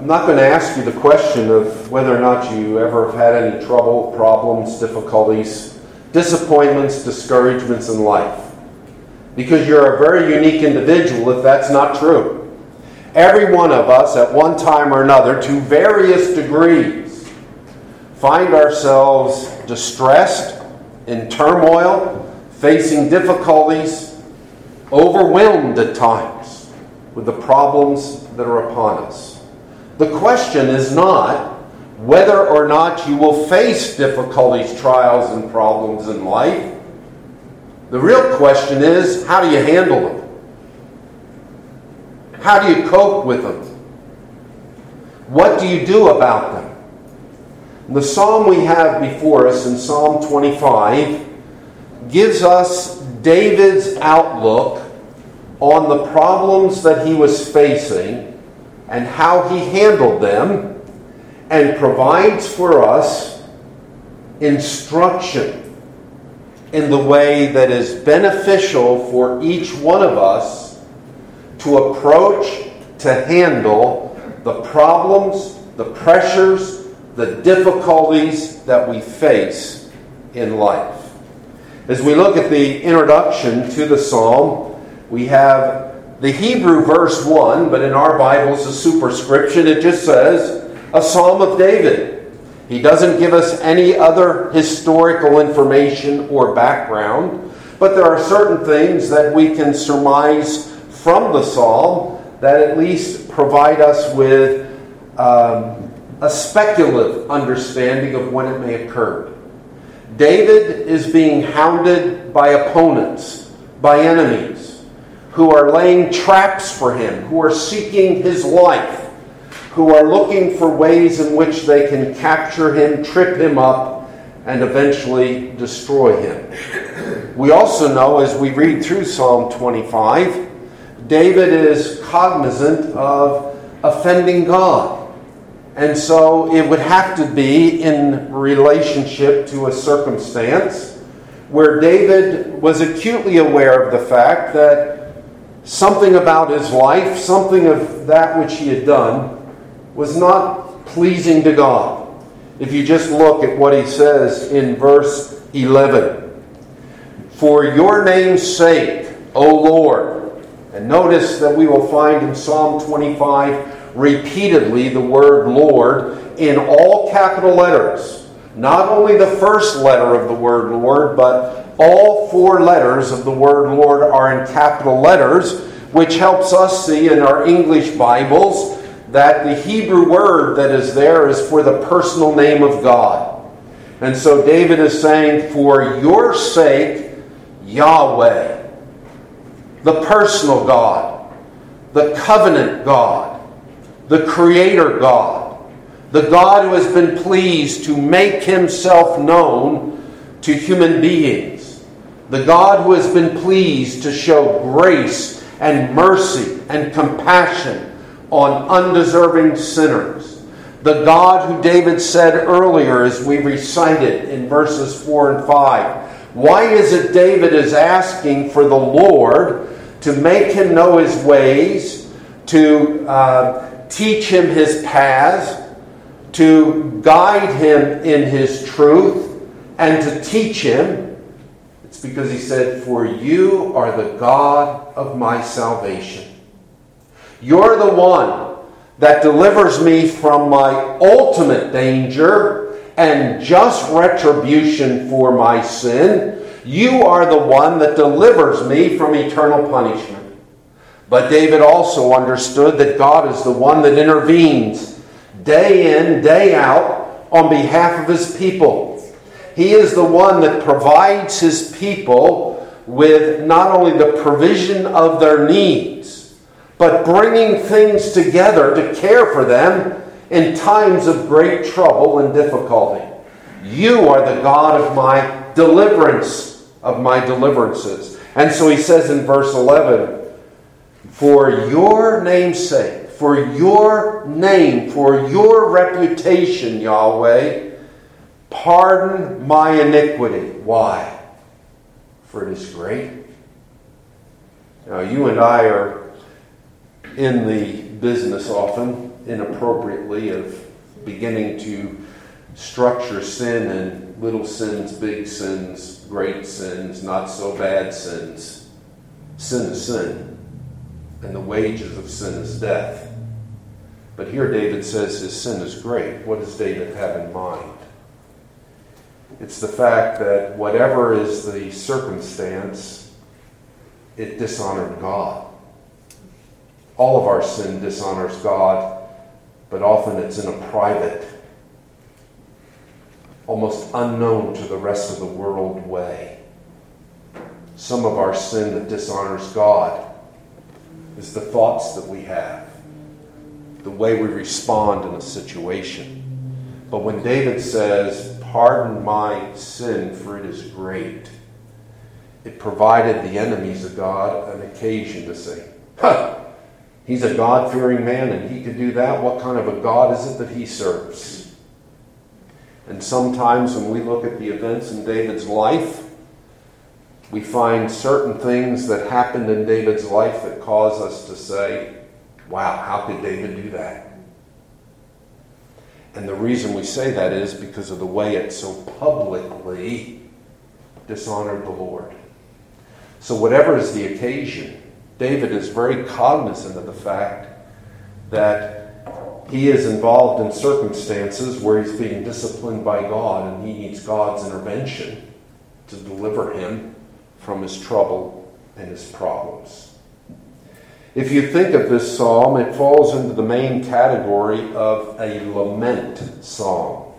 I'm not going to ask you the question of whether or not you ever have had any trouble, problems, difficulties, disappointments, discouragements in life. Because you're a very unique individual if that's not true. Every one of us, at one time or another, to various degrees, find ourselves distressed, in turmoil, facing difficulties, overwhelmed at times with the problems that are upon us. The question is not whether or not you will face difficulties, trials, and problems in life. The real question is how do you handle them? How do you cope with them? What do you do about them? The psalm we have before us in Psalm 25 gives us David's outlook on the problems that he was facing and how he handled them and provides for us instruction in the way that is beneficial for each one of us to approach, to handle the problems, the pressures, the difficulties that we face in life. As we look at the introduction to the psalm, we have the Hebrew verse 1, but in our Bibles, a superscription, it just says, a psalm of David. He doesn't give us any other historical information or background, but there are certain things that we can surmise from the psalm that at least provide us with um, a speculative understanding of when it may occur. David is being hounded by opponents, by enemies, who are laying traps for him, who are seeking his life, who are looking for ways in which they can capture him, trip him up, and eventually destroy him. We also know as we read through Psalm 25, David is cognizant of offending God. And so it would have to be in relationship to a circumstance where David was acutely aware of the fact that something about his life, something of that which he had done, was not pleasing to God. If you just look at what he says in verse 11 For your name's sake, O Lord, and notice that we will find in Psalm 25 repeatedly the word Lord in all capital letters. Not only the first letter of the word Lord, but all four letters of the word Lord are in capital letters, which helps us see in our English Bibles that the Hebrew word that is there is for the personal name of God. And so David is saying, For your sake, Yahweh, the personal God, the covenant God, the Creator God, the God who has been pleased to make himself known to human beings, the God who has been pleased to show grace and mercy and compassion on undeserving sinners. The God who David said earlier as we recited in verses 4 and 5. Why is it David is asking for the Lord to make him know his ways, to uh, teach him his paths, to guide him in his truth, and to teach him. It's because he said, For you are the God of my salvation. You're the one that delivers me from my ultimate danger and just retribution for my sin. You are the one that delivers me from eternal punishment. But David also understood that God is the one that intervenes day in, day out on behalf of his people. He is the one that provides his people with not only the provision of their needs, but bringing things together to care for them in times of great trouble and difficulty. You are the God of my deliverance, of my deliverances. And so he says in verse 11, for your name's sake, for your name, for your reputation, Yahweh, pardon my iniquity. Why? For it is great. Now, you and I are in the business often, inappropriately, of beginning to structure sin in little sins, big sins, great sins, not so bad sins. Sin is sin, and the wages of sin is death. But here David says his sin is great. What does David have in mind? It's the fact that whatever is the circumstance, it dishonored God. All of our sin dishonors God, but often it's in a private, almost unknown to the rest of the world way. Some of our sin that dishonors God is the thoughts that we have, the way we respond in a situation. But when David says, Pardon my sin, for it is great, it provided the enemies of God an occasion to say, Huh! He's a God fearing man and he could do that. What kind of a God is it that he serves? And sometimes when we look at the events in David's life, we find certain things that happened in David's life that cause us to say, wow, how could David do that? And the reason we say that is because of the way it so publicly dishonored the Lord. So, whatever is the occasion, David is very cognizant of the fact that he is involved in circumstances where he's being disciplined by God and he needs God's intervention to deliver him from his trouble and his problems. If you think of this psalm, it falls into the main category of a lament psalm.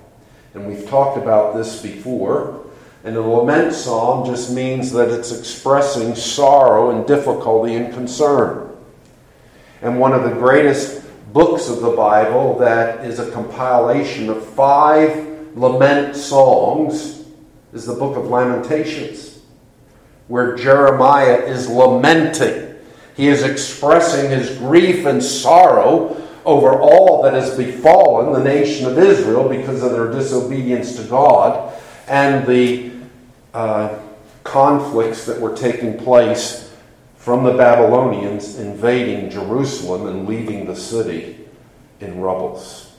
And we've talked about this before. And a lament psalm just means that it's expressing sorrow and difficulty and concern. And one of the greatest books of the Bible that is a compilation of five lament songs is the book of Lamentations, where Jeremiah is lamenting. He is expressing his grief and sorrow over all that has befallen the nation of Israel because of their disobedience to God and the uh, conflicts that were taking place from the Babylonians invading Jerusalem and leaving the city in rubbles.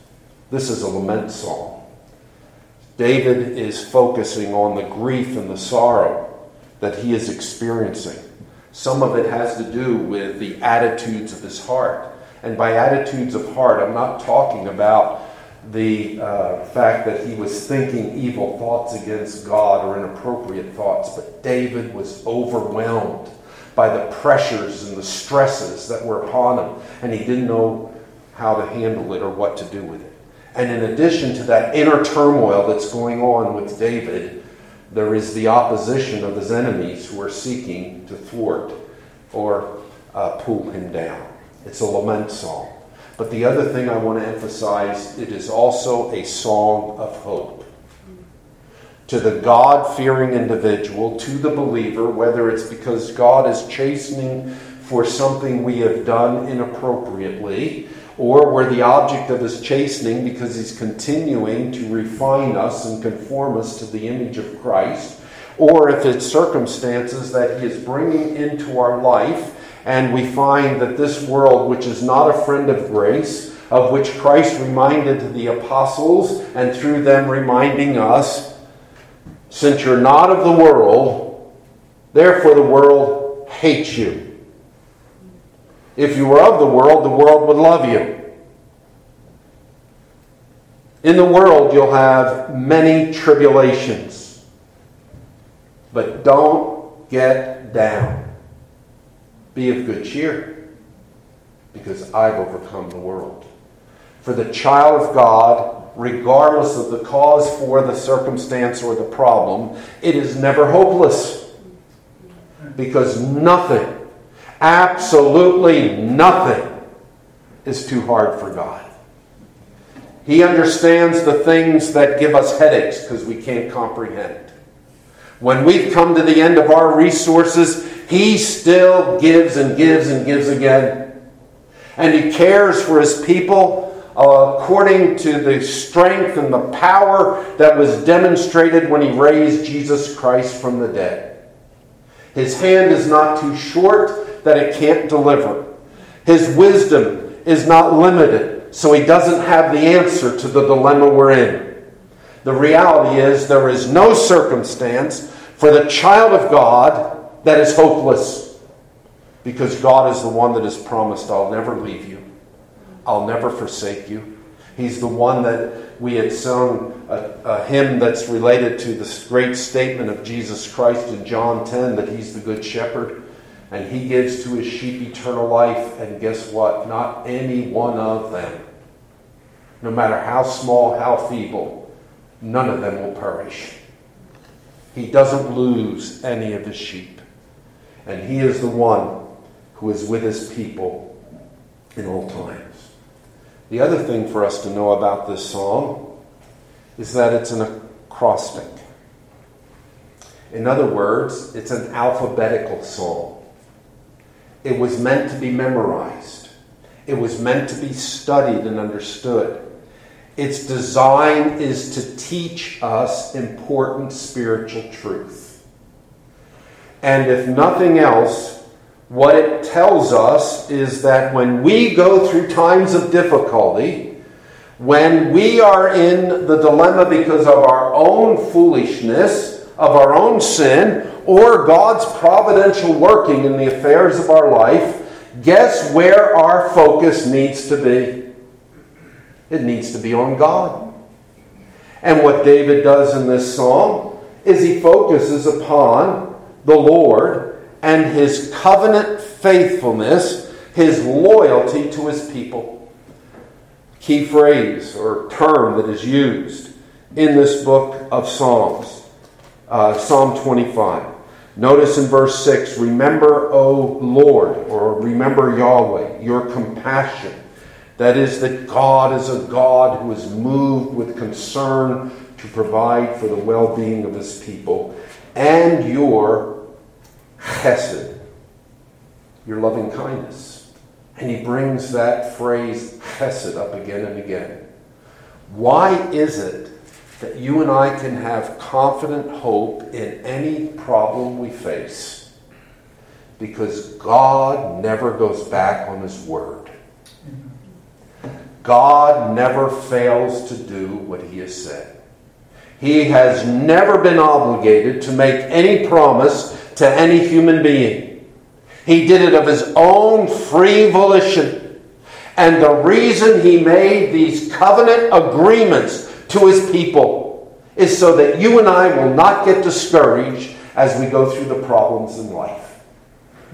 This is a lament song. David is focusing on the grief and the sorrow that he is experiencing. Some of it has to do with the attitudes of his heart. And by attitudes of heart, I'm not talking about the uh, fact that he was thinking evil thoughts against God or inappropriate thoughts, but David was overwhelmed by the pressures and the stresses that were upon him, and he didn't know how to handle it or what to do with it. And in addition to that inner turmoil that's going on with David, there is the opposition of his enemies who are seeking to thwart or uh, pull him down. It's a lament song. But the other thing I want to emphasize, it is also a song of hope. To the God fearing individual, to the believer, whether it's because God is chastening for something we have done inappropriately, or we're the object of his chastening because he's continuing to refine us and conform us to the image of Christ, or if it's circumstances that he is bringing into our life and we find that this world, which is not a friend of grace, of which Christ reminded the apostles, and through them reminding us, since you're not of the world, therefore the world hates you. If you were of the world, the world would love you. In the world, you'll have many tribulations, but don't get down. Be of good cheer, because I've overcome the world. For the child of God, regardless of the cause for the circumstance or the problem, it is never hopeless. Because nothing, absolutely nothing, is too hard for God. He understands the things that give us headaches because we can't comprehend. When we've come to the end of our resources, he still gives and gives and gives again. And He cares for His people according to the strength and the power that was demonstrated when He raised Jesus Christ from the dead. His hand is not too short that it can't deliver. His wisdom is not limited, so he doesn't have the answer to the dilemma we're in. The reality is, there is no circumstance for the child of God that is hopeless because God is the one that has promised, I'll never leave you, I'll never forsake you. He's the one that we had sung a, a, hymn that's related to this great statement of Jesus Christ in John 10 that He's the Good Shepherd and He gives to His sheep eternal life. And guess what? Not any one of them, no matter how small, how feeble, none of them will perish. He doesn't lose any of His sheep. And He is the one who is with His people in all times. The other thing for us to know about this song is that it's an acrostic. In other words, it's an alphabetical song. It was meant to be memorized, it was meant to be studied and understood. Its design is to teach us important spiritual truth. And if nothing else, what it tells us is that when we go through times of difficulty, when we are in the dilemma because of our own foolishness, of our own sin, or God's providential working in the affairs of our life, guess where our focus needs to be? It needs to be on God. And what David does in this psalm is he focuses upon the Lord and his covenant faithfulness, his loyalty to his people. Key phrase or term that is used in this book of Psalms, uh, Psalm 25. Notice in verse 6 Remember, O Lord, or remember Yahweh, your compassion. That is, that God is a God who is moved with concern to provide for the well being of his people, and your chesed, your loving kindness. And he brings that phrase chesed up again and again. Why is it that you and I can have confident hope in any problem we face? Because God never goes back on his word. God never fails to do what he has said. He has never been obligated to make any promise to any human being. He did it of his own free volition. And the reason he made these covenant agreements to his people is so that you and I will not get discouraged as we go through the problems in life.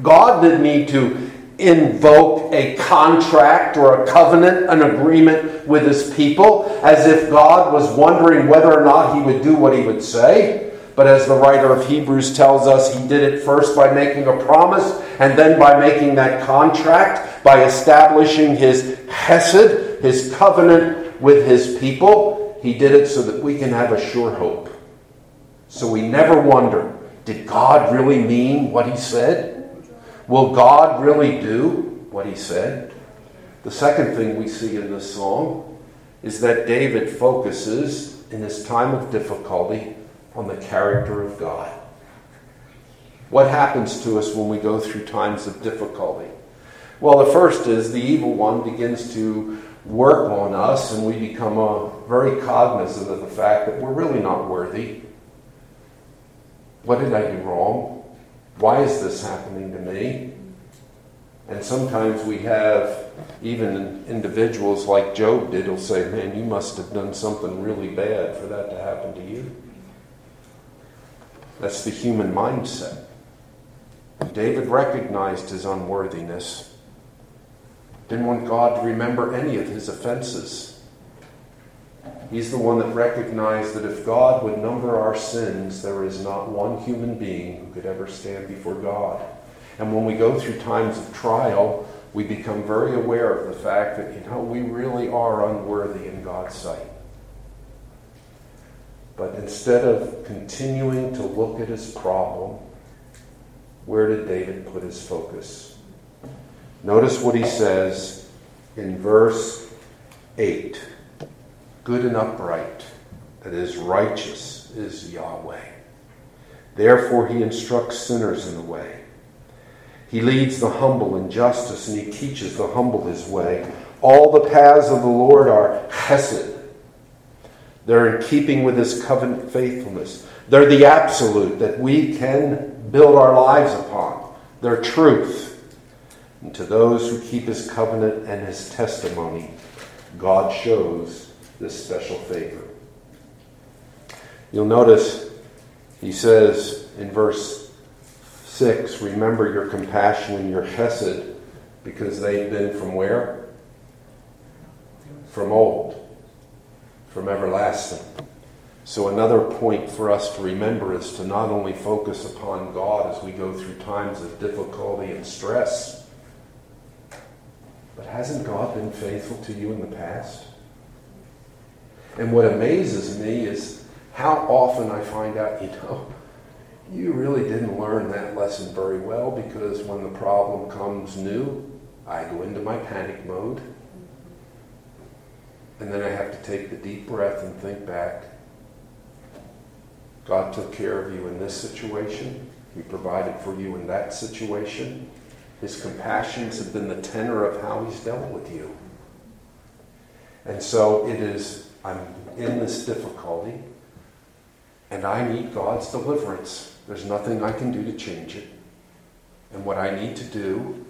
God didn't need to invoke a contract or a covenant, an agreement with his people, as if God was wondering whether or not he would do what he would say. But as the writer of Hebrews tells us, he did it first by making a promise and then by making that contract, by establishing his hesed, his covenant with his people. He did it so that we can have a sure hope. So we never wonder did God really mean what he said? Will God really do what he said? The second thing we see in this song is that David focuses in his time of difficulty on the character of God. What happens to us when we go through times of difficulty? Well, the first is the evil one begins to work on us, and we become uh, very cognizant of the fact that we're really not worthy. What did I do wrong? Why is this happening to me? And sometimes we have even individuals like Job did will say, Man, you must have done something really bad for that to happen to you. That's the human mindset. David recognized his unworthiness, didn't want God to remember any of his offenses. He's the one that recognized that if God would number our sins, there is not one human being who could ever stand before God. And when we go through times of trial, we become very aware of the fact that, you know, we really are unworthy in God's sight. But instead of continuing to look at his problem, where did David put his focus? Notice what he says in verse 8 Good and upright, that is, righteous, is Yahweh. Therefore, he instructs sinners in the way. He leads the humble in justice, and he teaches the humble his way. All the paths of the Lord are chesed. They're in keeping with his covenant faithfulness. They're the absolute that we can build our lives upon. They're truth. And to those who keep his covenant and his testimony, God shows this special favor. You'll notice he says in verse 6 Remember your compassion and your chesed, because they've been from where? From old, from everlasting. So, another point for us to remember is to not only focus upon God as we go through times of difficulty and stress but hasn't God been faithful to you in the past? And what amazes me is how often I find out, you know, you really didn't learn that lesson very well because when the problem comes new, I go into my panic mode. And then I have to take the deep breath and think back. God took care of you in this situation. He provided for you in that situation. His compassions have been the tenor of how he's dealt with you. And so it is, I'm in this difficulty, and I need God's deliverance. There's nothing I can do to change it. And what I need to do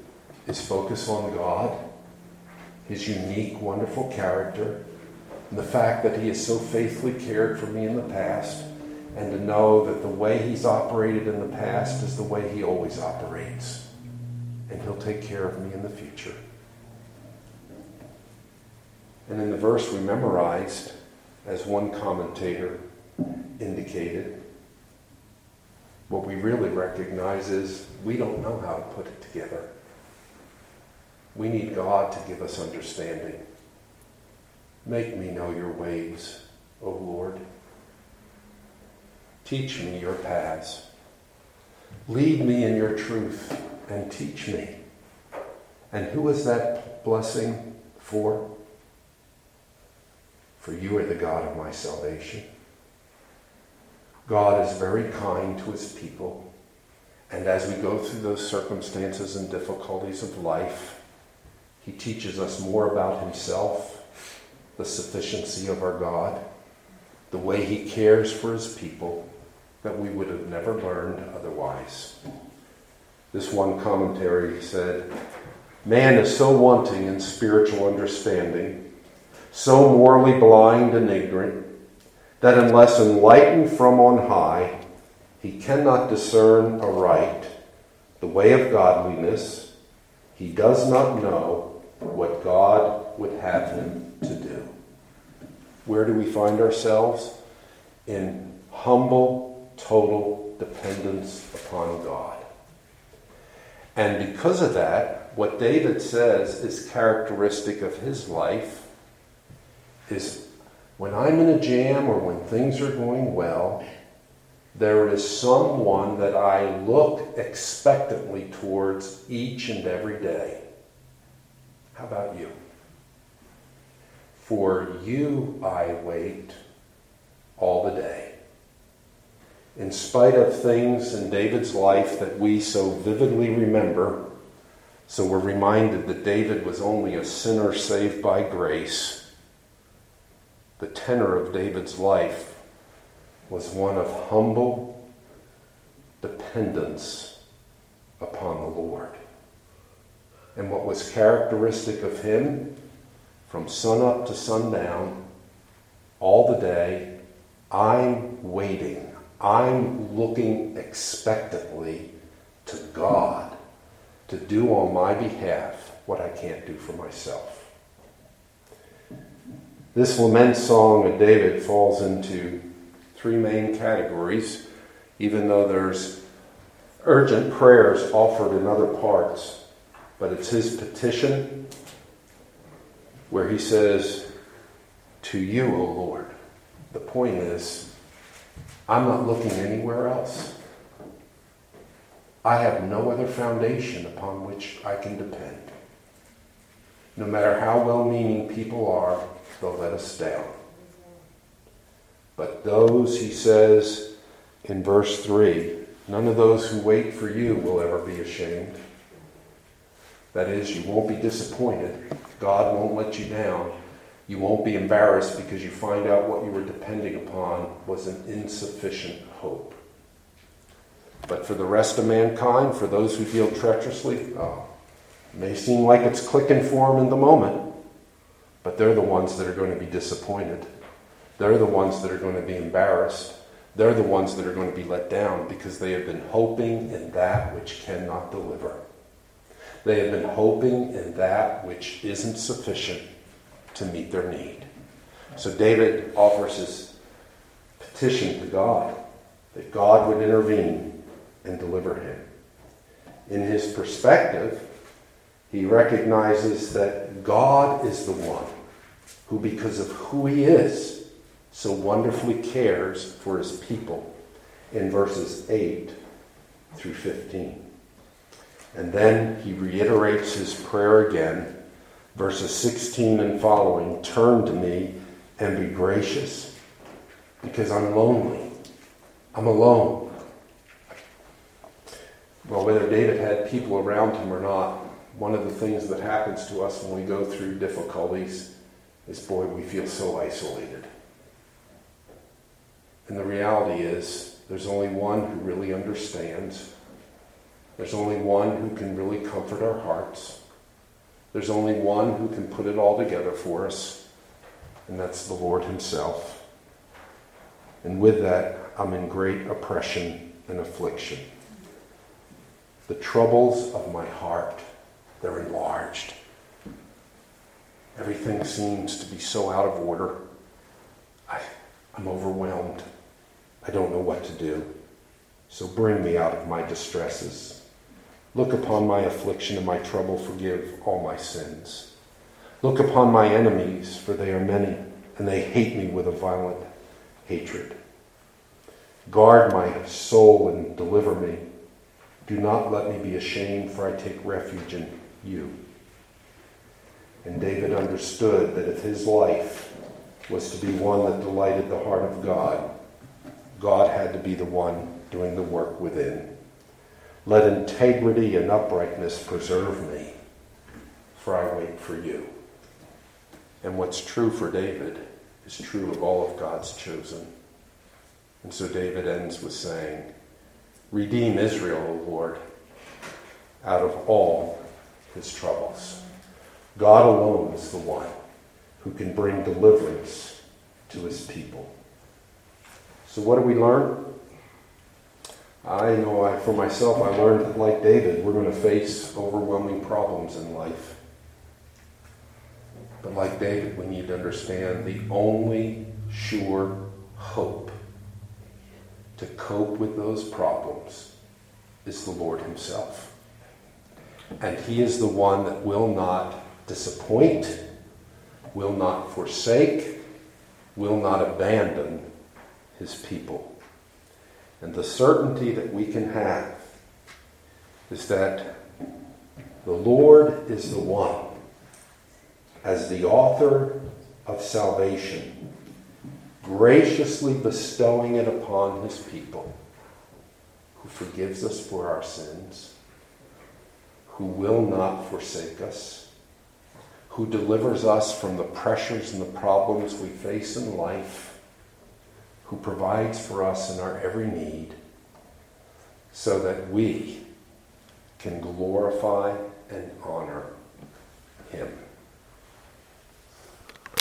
is focus on God, His unique, wonderful character, and the fact that He has so faithfully cared for me in the past, and to know that the way He's operated in the past is the way He always operates and He'll take care of me in the future. And in the verse we memorized, as one commentator indicated, what we really recognize is we don't know how to put it together. We need God to give us understanding. Make me know your ways, O Lord. Teach me your paths. Lead me in your truth and teach me. And who is that blessing for? For you are the God of my salvation. God is very kind to his people. And as we go through those circumstances and difficulties of life, he teaches us more about himself, the sufficiency of our God, the way he cares for his people that we would have never learned otherwise. This one commentary said, Man is so wanting in spiritual understanding, so morally blind and ignorant, that unless enlightened from on high, he cannot discern aright the way of godliness. He does not know what God would have him to do. Where do we find ourselves? In humble, total dependence upon God. And because of that, what David says is characteristic of his life is when I'm in a jam or when things are going well, there is someone that I look expectantly towards each and every day. How about you? For you I wait all the day in spite of things in David's life that we so vividly remember. So we're reminded that David was only a sinner saved by grace. The tenor of David's life was one of humble dependence upon the Lord. And what was characteristic of him from sunup to sundown, all the day, I'm waiting I'm looking expectantly to God to do on my behalf what I can't do for myself. This lament song of David falls into three main categories, even though there's urgent prayers offered in other parts. But it's his petition where he says, To you, O Lord. The point is, I'm not looking anywhere else. I have no other foundation upon which I can depend. No matter how well meaning people are, they'll let us down. But those, he says in verse 3, none of those who wait for you will ever be ashamed. That is, you won't be disappointed. God won't let you down. You won't be embarrassed because you find out what you were depending upon was an insufficient hope. But for the rest of mankind, for those who deal treacherously, oh, may seem like it's clicking for them in the moment, but they're the ones that are going to be disappointed. They're the ones that are going to be embarrassed. They're the ones that are going to be let down because they have been hoping in that which cannot deliver. They have been hoping in that which isn't sufficient to meet their need. So David offers his petition to God that God would intervene and deliver him. In his perspective, he recognizes that God is the one who, because of who he is, so wonderfully cares for his people in verses 8 through 15. And then he reiterates his prayer again, verses 16 and following Turn to me and be gracious, because I'm lonely. I'm alone. Well, whether David had people around him or not, one of the things that happens to us when we go through difficulties is boy, we feel so isolated. And the reality is, there's only one who really understands there's only one who can really comfort our hearts. There's only one who can put it all together for us, and that's the Lord Himself. And with that, I'm in great oppression and affliction. The troubles of my heart, they're enlarged. Everything seems to be so out of order. I, I'm overwhelmed. I don't know what to do. So bring me out of my distresses. Look upon my affliction and my trouble, forgive all my sins. Look upon my enemies, for they are many, and they hate me with a violent hatred. Guard my soul and deliver me. Do not let me be ashamed, for I take refuge in you. And David understood that if his life was to be one that delighted the heart of God, God had to be the one doing the work within. Let integrity and uprightness preserve me, for I wait for you. And what's true for David is true of all of God's chosen. And so David ends with saying, Redeem Israel, O Lord, out of all his troubles. God alone is the one who can bring deliverance to his people. So, what do we learn? I know I, for myself, I learned like David, we're going to face overwhelming problems in life. But like David, we need to understand the only sure hope to cope with those problems is the Lord Himself. And He is the one that will not disappoint, will not forsake, will not abandon His people. And the certainty that we can have is that the Lord is the one, as the author of salvation, graciously bestowing it upon his people, who forgives us for our sins, who will not forsake us, who delivers us from the pressures and the problems we face in life who provides for us in our every need so that we can glorify and honor him.